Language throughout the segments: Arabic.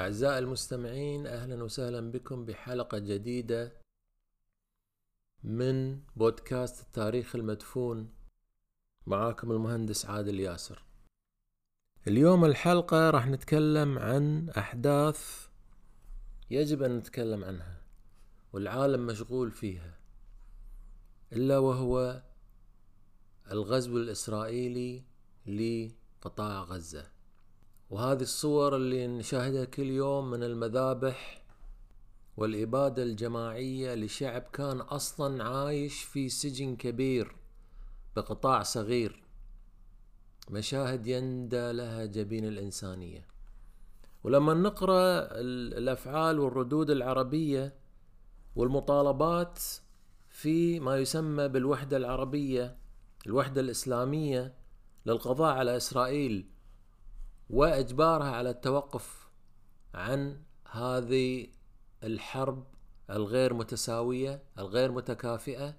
أعزائي المستمعين أهلا وسهلا بكم بحلقة جديدة من بودكاست التاريخ المدفون. معاكم المهندس عادل ياسر. اليوم الحلقة راح نتكلم عن أحداث يجب أن نتكلم عنها والعالم مشغول فيها إلا وهو الغزو الإسرائيلي لقطاع غزة. وهذه الصور اللي نشاهدها كل يوم من المذابح والإبادة الجماعية لشعب كان أصلا عايش في سجن كبير بقطاع صغير. مشاهد يندى لها جبين الإنسانية. ولما نقرأ الأفعال والردود العربية والمطالبات في ما يسمى بالوحدة العربية الوحدة الإسلامية للقضاء على إسرائيل وإجبارها على التوقف عن هذه الحرب الغير متساوية الغير متكافئة.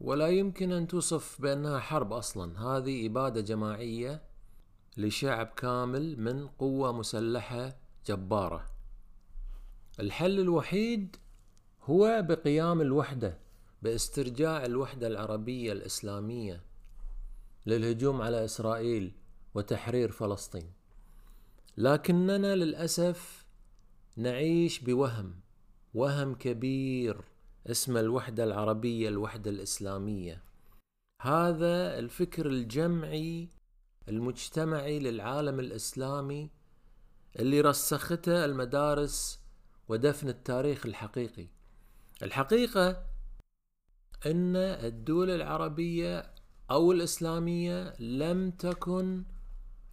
ولا يمكن أن توصف بأنها حرب أصلا. هذه إبادة جماعية لشعب كامل من قوة مسلحة جبارة. الحل الوحيد هو بقيام الوحدة باسترجاع الوحدة العربية الإسلامية للهجوم على إسرائيل. وتحرير فلسطين. لكننا للأسف نعيش بوهم وهم كبير اسمه الوحدة العربية الوحدة الإسلامية. هذا الفكر الجمعي المجتمعي للعالم الإسلامي اللي رسخته المدارس ودفن التاريخ الحقيقي. الحقيقة إن الدول العربية أو الإسلامية لم تكن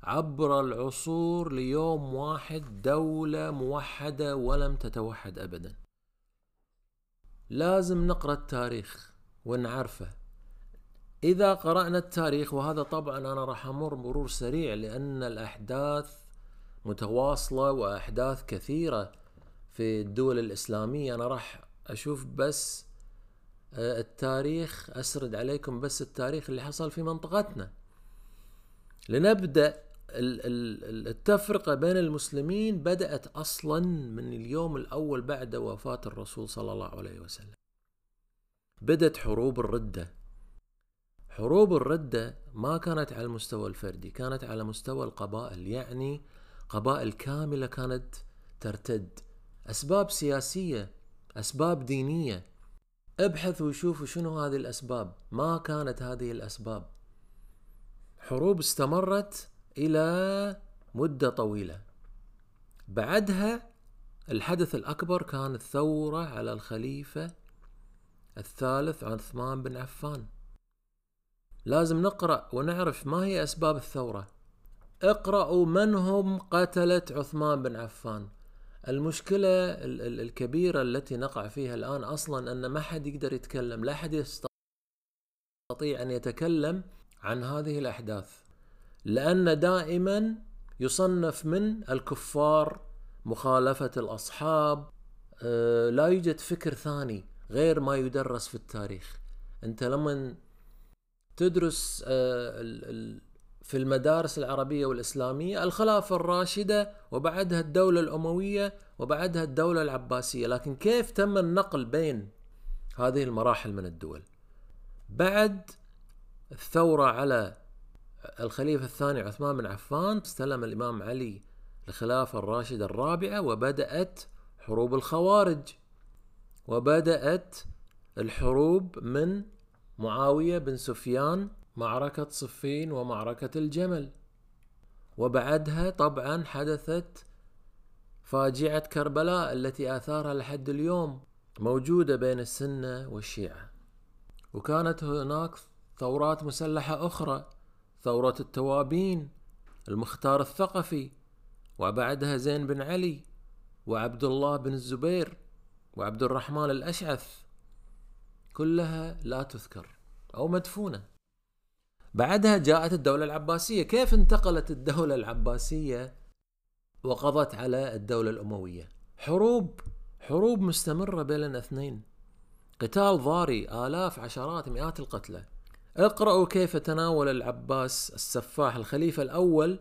عبر العصور ليوم واحد دولة موحدة ولم تتوحد أبدا. لازم نقرأ التاريخ ونعرفه. إذا قرأنا التاريخ وهذا طبعا أنا راح أمر مرور سريع لأن الأحداث متواصلة وأحداث كثيرة في الدول الإسلامية. أنا راح أشوف بس آه، التاريخ أسرد عليكم بس التاريخ اللي حصل في منطقتنا. لنبدأ التفرقة بين المسلمين بدأت أصلا من اليوم الأول بعد وفاة الرسول صلى الله عليه وسلم. بدأت حروب الردة. حروب الردة ما كانت على المستوى الفردي كانت على مستوى القبائل يعني قبائل كاملة كانت ترتد. أسباب سياسية أسباب دينية. ابحثوا وشوفوا شنو هذه الأسباب. ما كانت هذه الأسباب. حروب استمرت إلى مدة طويلة. بعدها الحدث الأكبر كان الثورة على الخليفة الثالث عثمان بن عفان. لازم نقرأ ونعرف ما هي أسباب الثورة. اقرأوا من هم قتلة عثمان بن عفان. المشكلة الكبيرة التي نقع فيها الآن أصلا أن ما حد يقدر يتكلم لا حد يستطيع أن يتكلم عن هذه الأحداث. لأن دائما يصنف من الكفار مخالفة الأصحاب. آه، لا يوجد فكر ثاني غير ما يدرس في التاريخ. أنت لما تدرس آه، في المدارس العربية والإسلامية الخلافة الراشدة وبعدها الدولة الأموية وبعدها الدولة العباسية. لكن كيف تم النقل بين هذه المراحل من الدول؟ بعد الثورة على الخليفة الثاني عثمان بن عفان استلم الإمام علي الخلافة الراشدة الرابعة وبدأت حروب الخوارج. وبدأت الحروب من معاوية بن سفيان معركة صفين ومعركة الجمل. وبعدها طبعا حدثت فاجعة كربلاء التي آثارها لحد اليوم موجودة بين السنة والشيعة. وكانت هناك ثورات مسلحة أخرى. ثورة التوابين المختار الثقفي وبعدها زين بن علي وعبد الله بن الزبير وعبد الرحمن الأشعث. كلها لا تذكر أو مدفونة. بعدها جاءت الدولة العباسية. كيف انتقلت الدولة العباسية؟ وقضت على الدولة الأموية. حروب حروب مستمرة بين الاثنين. قتال ضاري آلاف عشرات مئات القتلى. اقرأوا كيف تناول العباس السفاح الخليفة الأول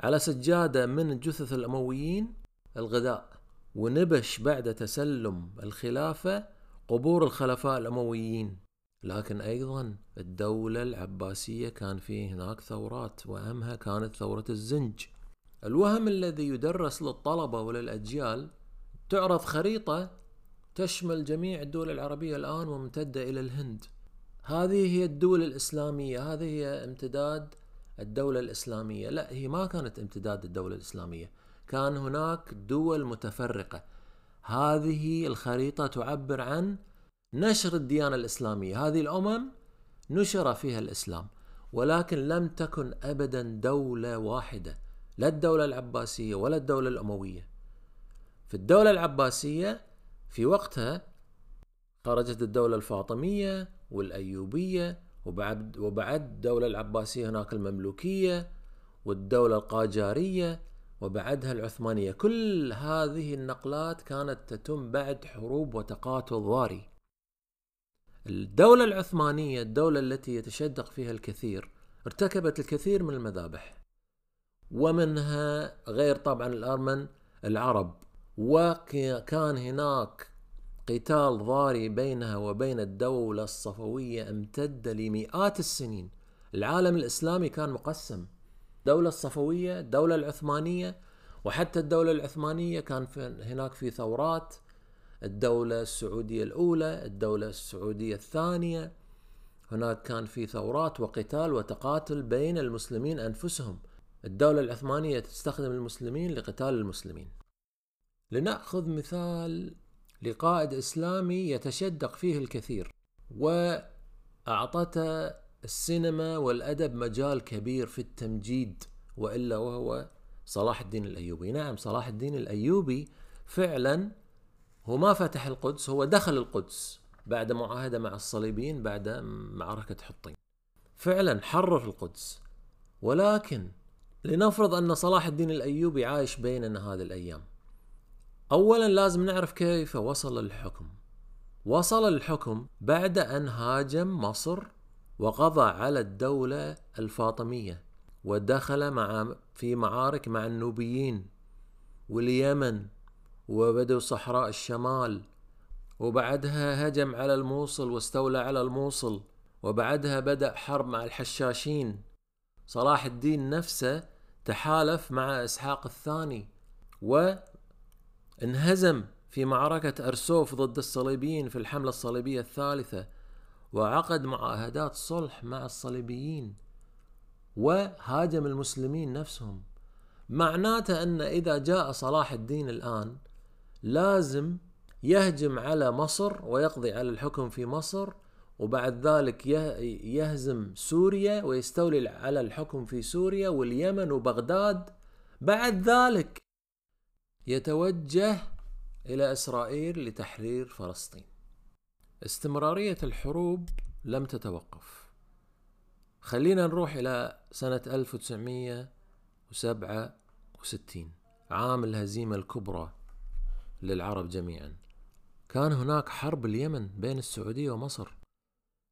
على سجادة من جثث الأمويين الغذاء ونبش بعد تسلم الخلافة قبور الخلفاء الأمويين. لكن أيضا الدولة العباسية كان فيه هناك ثورات وأهمها كانت ثورة الزنج. الوهم الذي يدرس للطلبة وللأجيال تعرض خريطة تشمل جميع الدول العربية الآن وممتدة إلى الهند. هذه هي الدول الإسلامية هذه هي امتداد الدولة الإسلامية. لا هي ما كانت امتداد الدولة الإسلامية. كان هناك دول متفرقة. هذه الخريطة تعبر عن نشر الديانة الإسلامية. هذه الأمم نشر فيها الإسلام ولكن لم تكن أبدا دولة واحدة لا الدولة العباسية ولا الدولة الأموية. في الدولة العباسية في وقتها خرجت الدولة الفاطمية والأيوبية وبعد وبعد الدولة العباسية هناك المملوكية والدولة القاجارية وبعدها العثمانية. كل هذه النقلات كانت تتم بعد حروب وتقاتل ضاري. الدولة العثمانية الدولة التي يتشدق فيها الكثير ارتكبت الكثير من المذابح. ومنها غير طبعا الأرمن العرب. وكان هناك قتال ضاري بينها وبين الدولة الصفوية امتد لمئات السنين. العالم الإسلامي كان مقسم. الدولة الصفوية الدولة العثمانية وحتى الدولة العثمانية كان في هناك في ثورات. الدولة السعودية الأولى الدولة السعودية الثانية. هناك كان في ثورات وقتال وتقاتل بين المسلمين أنفسهم. الدولة العثمانية تستخدم المسلمين لقتال المسلمين. لنأخذ مثال لقائد إسلامي يتشدق فيه الكثير وأعطته السينما والأدب مجال كبير في التمجيد وإلا وهو صلاح الدين الأيوبي. نعم صلاح الدين الأيوبي فعلا هو ما فتح القدس هو دخل القدس بعد معاهدة مع الصليبيين بعد معركة حطين. فعلا حرر القدس. ولكن لنفرض أن صلاح الدين الأيوبي عايش بيننا هذه الأيام أولا لازم نعرف كيف وصل للحكم وصل للحكم بعد أن هاجم مصر وقضى على الدولة الفاطمية ودخل مع في معارك مع النوبيين واليمن وبدو صحراء الشمال وبعدها هجم على الموصل واستولى على الموصل وبعدها بدأ حرب مع الحشاشين. صلاح الدين نفسه تحالف مع إسحاق الثاني وانهزم في معركة أرسوف ضد الصليبيين في الحملة الصليبية الثالثة وعقد معاهدات صلح مع الصليبيين وهاجم المسلمين نفسهم. معناته أن إذا جاء صلاح الدين الآن لازم يهجم على مصر ويقضي على الحكم في مصر وبعد ذلك يهزم سوريا ويستولي على الحكم في سوريا واليمن وبغداد. بعد ذلك يتوجه إلى إسرائيل لتحرير فلسطين. استمرارية الحروب لم تتوقف. خلينا نروح إلى سنة 1967 عام الهزيمة الكبرى للعرب جميعا. كان هناك حرب اليمن بين السعودية ومصر.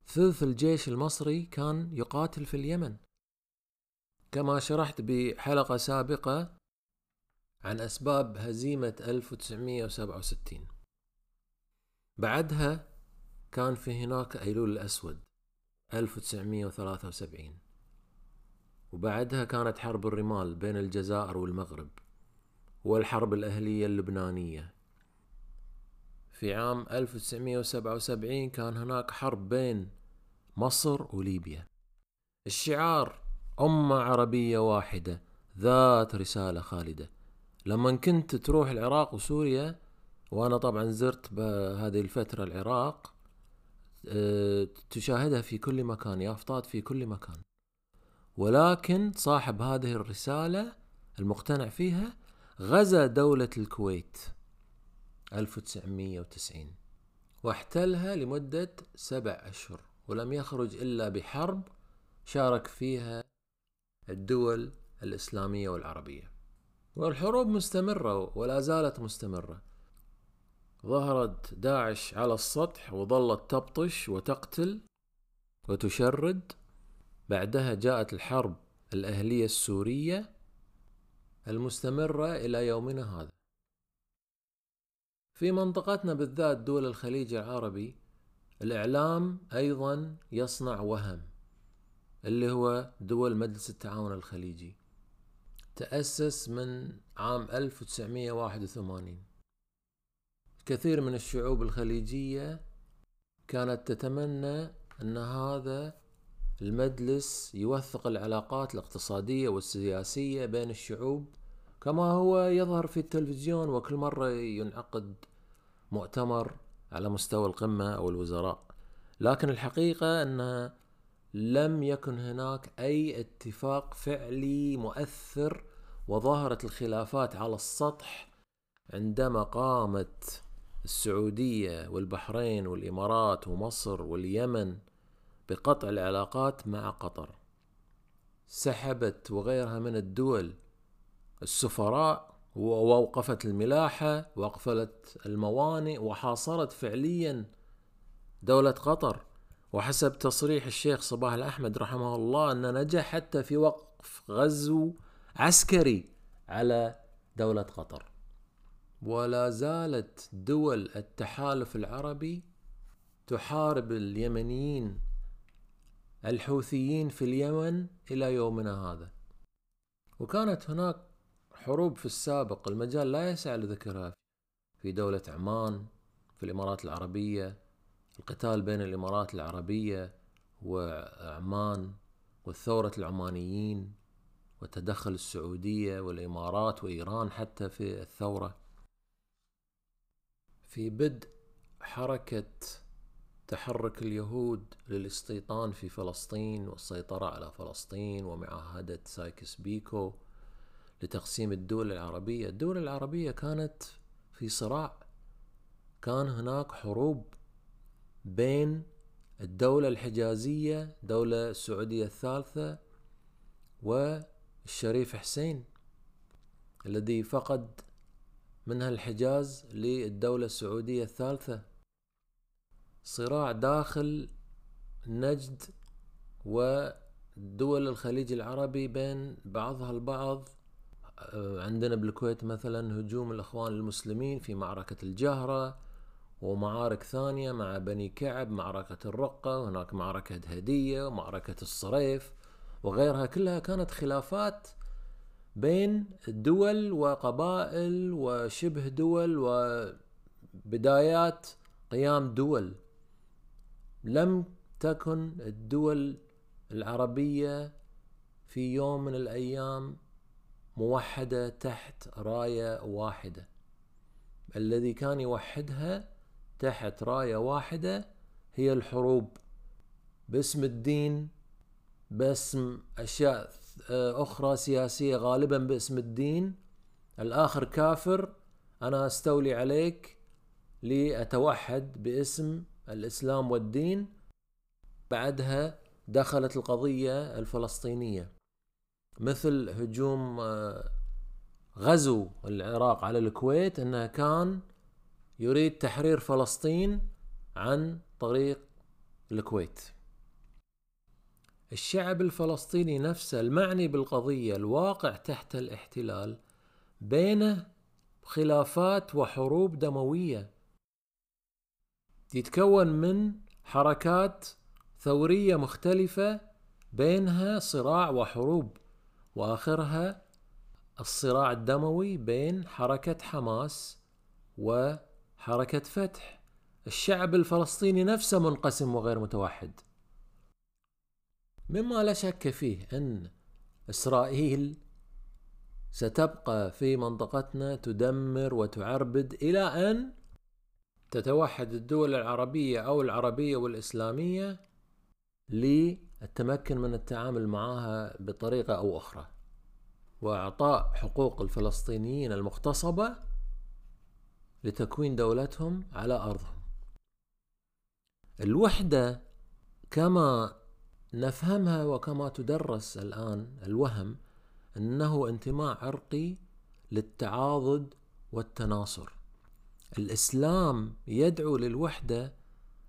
ثلث الجيش المصري كان يقاتل في اليمن. كما شرحت بحلقة سابقة عن أسباب هزيمة 1967 بعدها كان في هناك أيلول الأسود 1973 وبعدها كانت حرب الرمال بين الجزائر والمغرب والحرب الأهلية اللبنانية. في عام 1977 كان هناك حرب بين مصر وليبيا. الشعار أمة عربية واحدة ذات رسالة خالدة. لما كنت تروح العراق وسوريا وأنا طبعا زرت بهذه الفترة العراق أه، تشاهدها في كل مكان يافطات في كل مكان. ولكن صاحب هذه الرسالة المقتنع فيها غزا دولة الكويت 1990 واحتلها لمدة سبع أشهر ولم يخرج إلا بحرب شارك فيها الدول الإسلامية والعربية. والحروب مستمرة ولا زالت مستمرة. ظهرت داعش على السطح وظلت تبطش وتقتل وتشرد. بعدها جاءت الحرب الأهلية السورية المستمرة إلى يومنا هذا. في منطقتنا بالذات دول الخليج العربي الإعلام أيضا يصنع وهم اللي هو دول مجلس التعاون الخليجي. تأسس من عام 1981 كثير من الشعوب الخليجية كانت تتمنى أن هذا المجلس يوثق العلاقات الاقتصادية والسياسية بين الشعوب كما هو يظهر في التلفزيون وكل مرة ينعقد مؤتمر على مستوى القمة أو الوزراء. لكن الحقيقة أن لم يكن هناك أي اتفاق فعلي مؤثر وظهرت الخلافات على السطح عندما قامت السعودية والبحرين والإمارات ومصر واليمن بقطع العلاقات مع قطر. سحبت وغيرها من الدول. السفراء ووقفت الملاحة وقفلت الموانئ وحاصرت فعليا دولة قطر. وحسب تصريح الشيخ صباح الأحمد رحمه الله أن نجح حتى في وقف غزو عسكري على دولة قطر. ولا زالت دول التحالف العربي تحارب اليمنيين الحوثيين في اليمن إلى يومنا هذا. وكانت هناك حروب في السابق المجال لا يسع لذكرها في دولة عمان في الإمارات العربية القتال بين الإمارات العربية وعمان والثورة العمانيين وتدخل السعودية والإمارات وإيران حتى في الثورة. في بدء حركة تحرك اليهود للاستيطان في فلسطين والسيطرة على فلسطين ومعاهدة سايكس بيكو لتقسيم الدول العربية. الدول العربية كانت في صراع. كان هناك حروب بين الدولة الحجازية دولة السعودية الثالثة والشريف حسين الذي فقد منها الحجاز للدولة السعودية الثالثة. صراع داخل نجد ودول الخليج العربي بين بعضها البعض. عندنا بالكويت مثلا هجوم الإخوان المسلمين في معركة الجهرة. ومعارك ثانية مع بني كعب معركة الرقة وهناك معركة هدية ومعركة الصريف وغيرها كلها كانت خلافات بين دول وقبائل وشبه دول وبدايات قيام دول. لم تكن الدول العربية في يوم من الأيام موحدة تحت راية واحدة. الذي كان يوحدها تحت راية واحدة هي الحروب. باسم الدين باسم أشياء أخرى سياسية غالبا باسم الدين. الآخر كافر أنا أستولي عليك لأتوحد باسم الإسلام والدين. بعدها دخلت القضية الفلسطينية. مثل هجوم آه، غزو العراق على الكويت انه كان يريد تحرير فلسطين عن طريق الكويت. الشعب الفلسطيني نفسه المعني بالقضية الواقع تحت الاحتلال بينه خلافات وحروب دموية. يتكون من حركات ثورية مختلفة بينها صراع وحروب وآخرها الصراع الدموي بين حركة حماس وحركة فتح. الشعب الفلسطيني نفسه منقسم وغير متوحد. مما لا شك فيه أن إسرائيل ستبقى في منطقتنا تدمر وتعربد إلى أن تتوحد الدول العربية أو العربية والإسلامية للتمكن من التعامل معها بطريقة أو أخرى. وإعطاء حقوق الفلسطينيين المغتصبه لتكوين دولتهم على أرضهم. الوحدة كما نفهمها وكما تدرس الآن الوهم أنه انتماء عرقي للتعاضد والتناصر. الإسلام يدعو للوحدة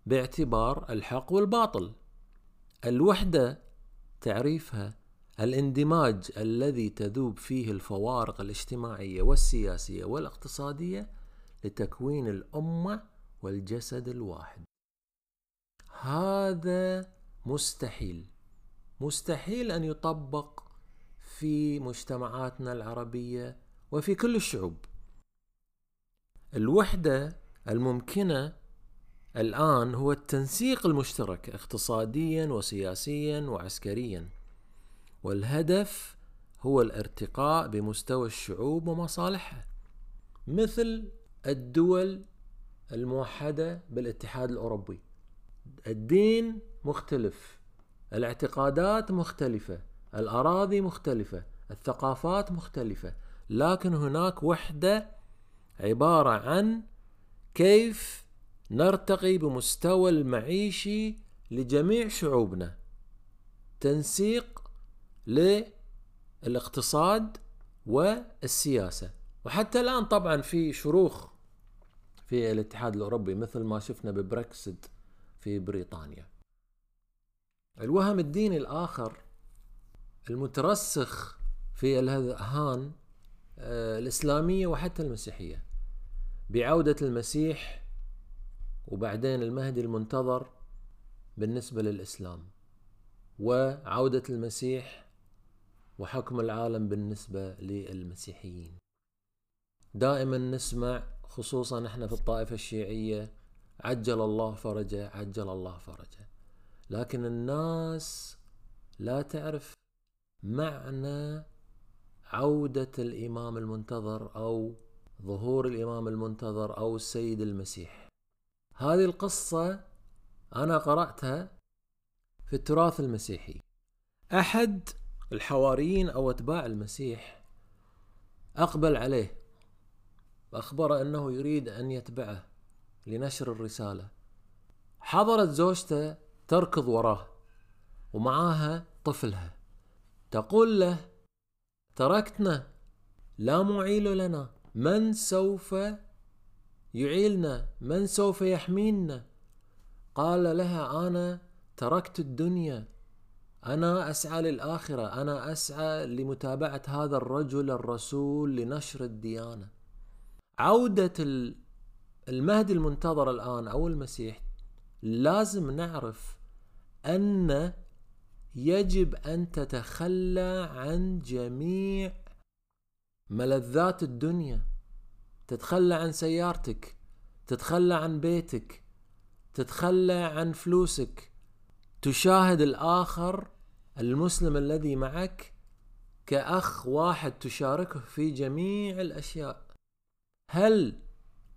باعتبار الحق والباطل. الوحدة تعريفها الاندماج الذي تذوب فيه الفوارق الاجتماعية والسياسية والاقتصادية لتكوين الأمة والجسد الواحد. هذا مستحيل. مستحيل أن يطبق في مجتمعاتنا العربية وفي كل الشعوب. الوحدة الممكنة الآن هو التنسيق المشترك اقتصاديا وسياسيا وعسكريا. والهدف هو الارتقاء بمستوى الشعوب ومصالحها. مثل الدول الموحدة بالاتحاد الأوروبي. الدين مختلف الاعتقادات مختلفة الأراضي مختلفة الثقافات مختلفة لكن هناك وحدة عبارة عن كيف نرتقي بمستوى المعيشي لجميع شعوبنا. تنسيق للاقتصاد والسياسة. وحتى الآن طبعا في شروخ في الاتحاد الأوروبي مثل ما شفنا ببريكسيت في بريطانيا. الوهم الديني الآخر المترسخ في الاذهان آه، الإسلامية وحتى المسيحية بعودة المسيح وبعدين المهدي المنتظر بالنسبة للإسلام وعودة المسيح وحكم العالم بالنسبة للمسيحيين. دائما نسمع خصوصا إحنا في الطائفة الشيعية عجل الله فرجه عجل الله فرجه. لكن الناس لا تعرف معنى عودة الإمام المنتظر أو ظهور الإمام المنتظر أو السيد المسيح. هذه القصة أنا قرأتها في التراث المسيحي. أحد الحواريين أو أتباع المسيح أقبل عليه. وأخبره أنه يريد أن يتبعه لنشر الرسالة. حضرت زوجته تركض وراه ومعاها طفلها. تقول له تركتنا لا معيل لنا من سوف يعيلنا من سوف يحمينا؟ قال لها أنا تركت الدنيا أنا أسعى للآخرة أنا أسعى لمتابعة هذا الرجل الرسول لنشر الديانة. عودة المهدي المنتظر الآن أو المسيح لازم نعرف أن يجب أن تتخلى عن جميع ملذات الدنيا. تتخلى عن سيارتك تتخلى عن بيتك تتخلى عن فلوسك. تشاهد الآخر المسلم الذي معك كأخ واحد تشاركه في جميع الأشياء. هل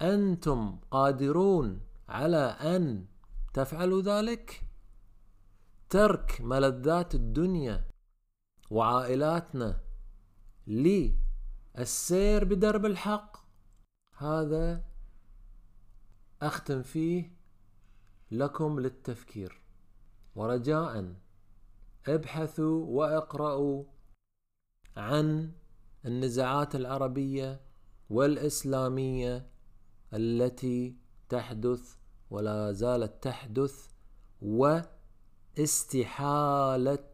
أنتم قادرون على أن تفعلوا ذلك؟ ترك ملذات الدنيا وعائلاتنا للسير بدرب الحق. هذا أختم فيه لكم للتفكير. ورجاء ابحثوا وأقرأوا عن النزاعات العربية والإسلامية التي تحدث ولا زالت تحدث واستحالة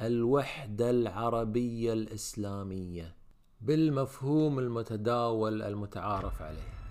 الوحدة العربية الإسلامية بالمفهوم المتداول المتعارف عليه.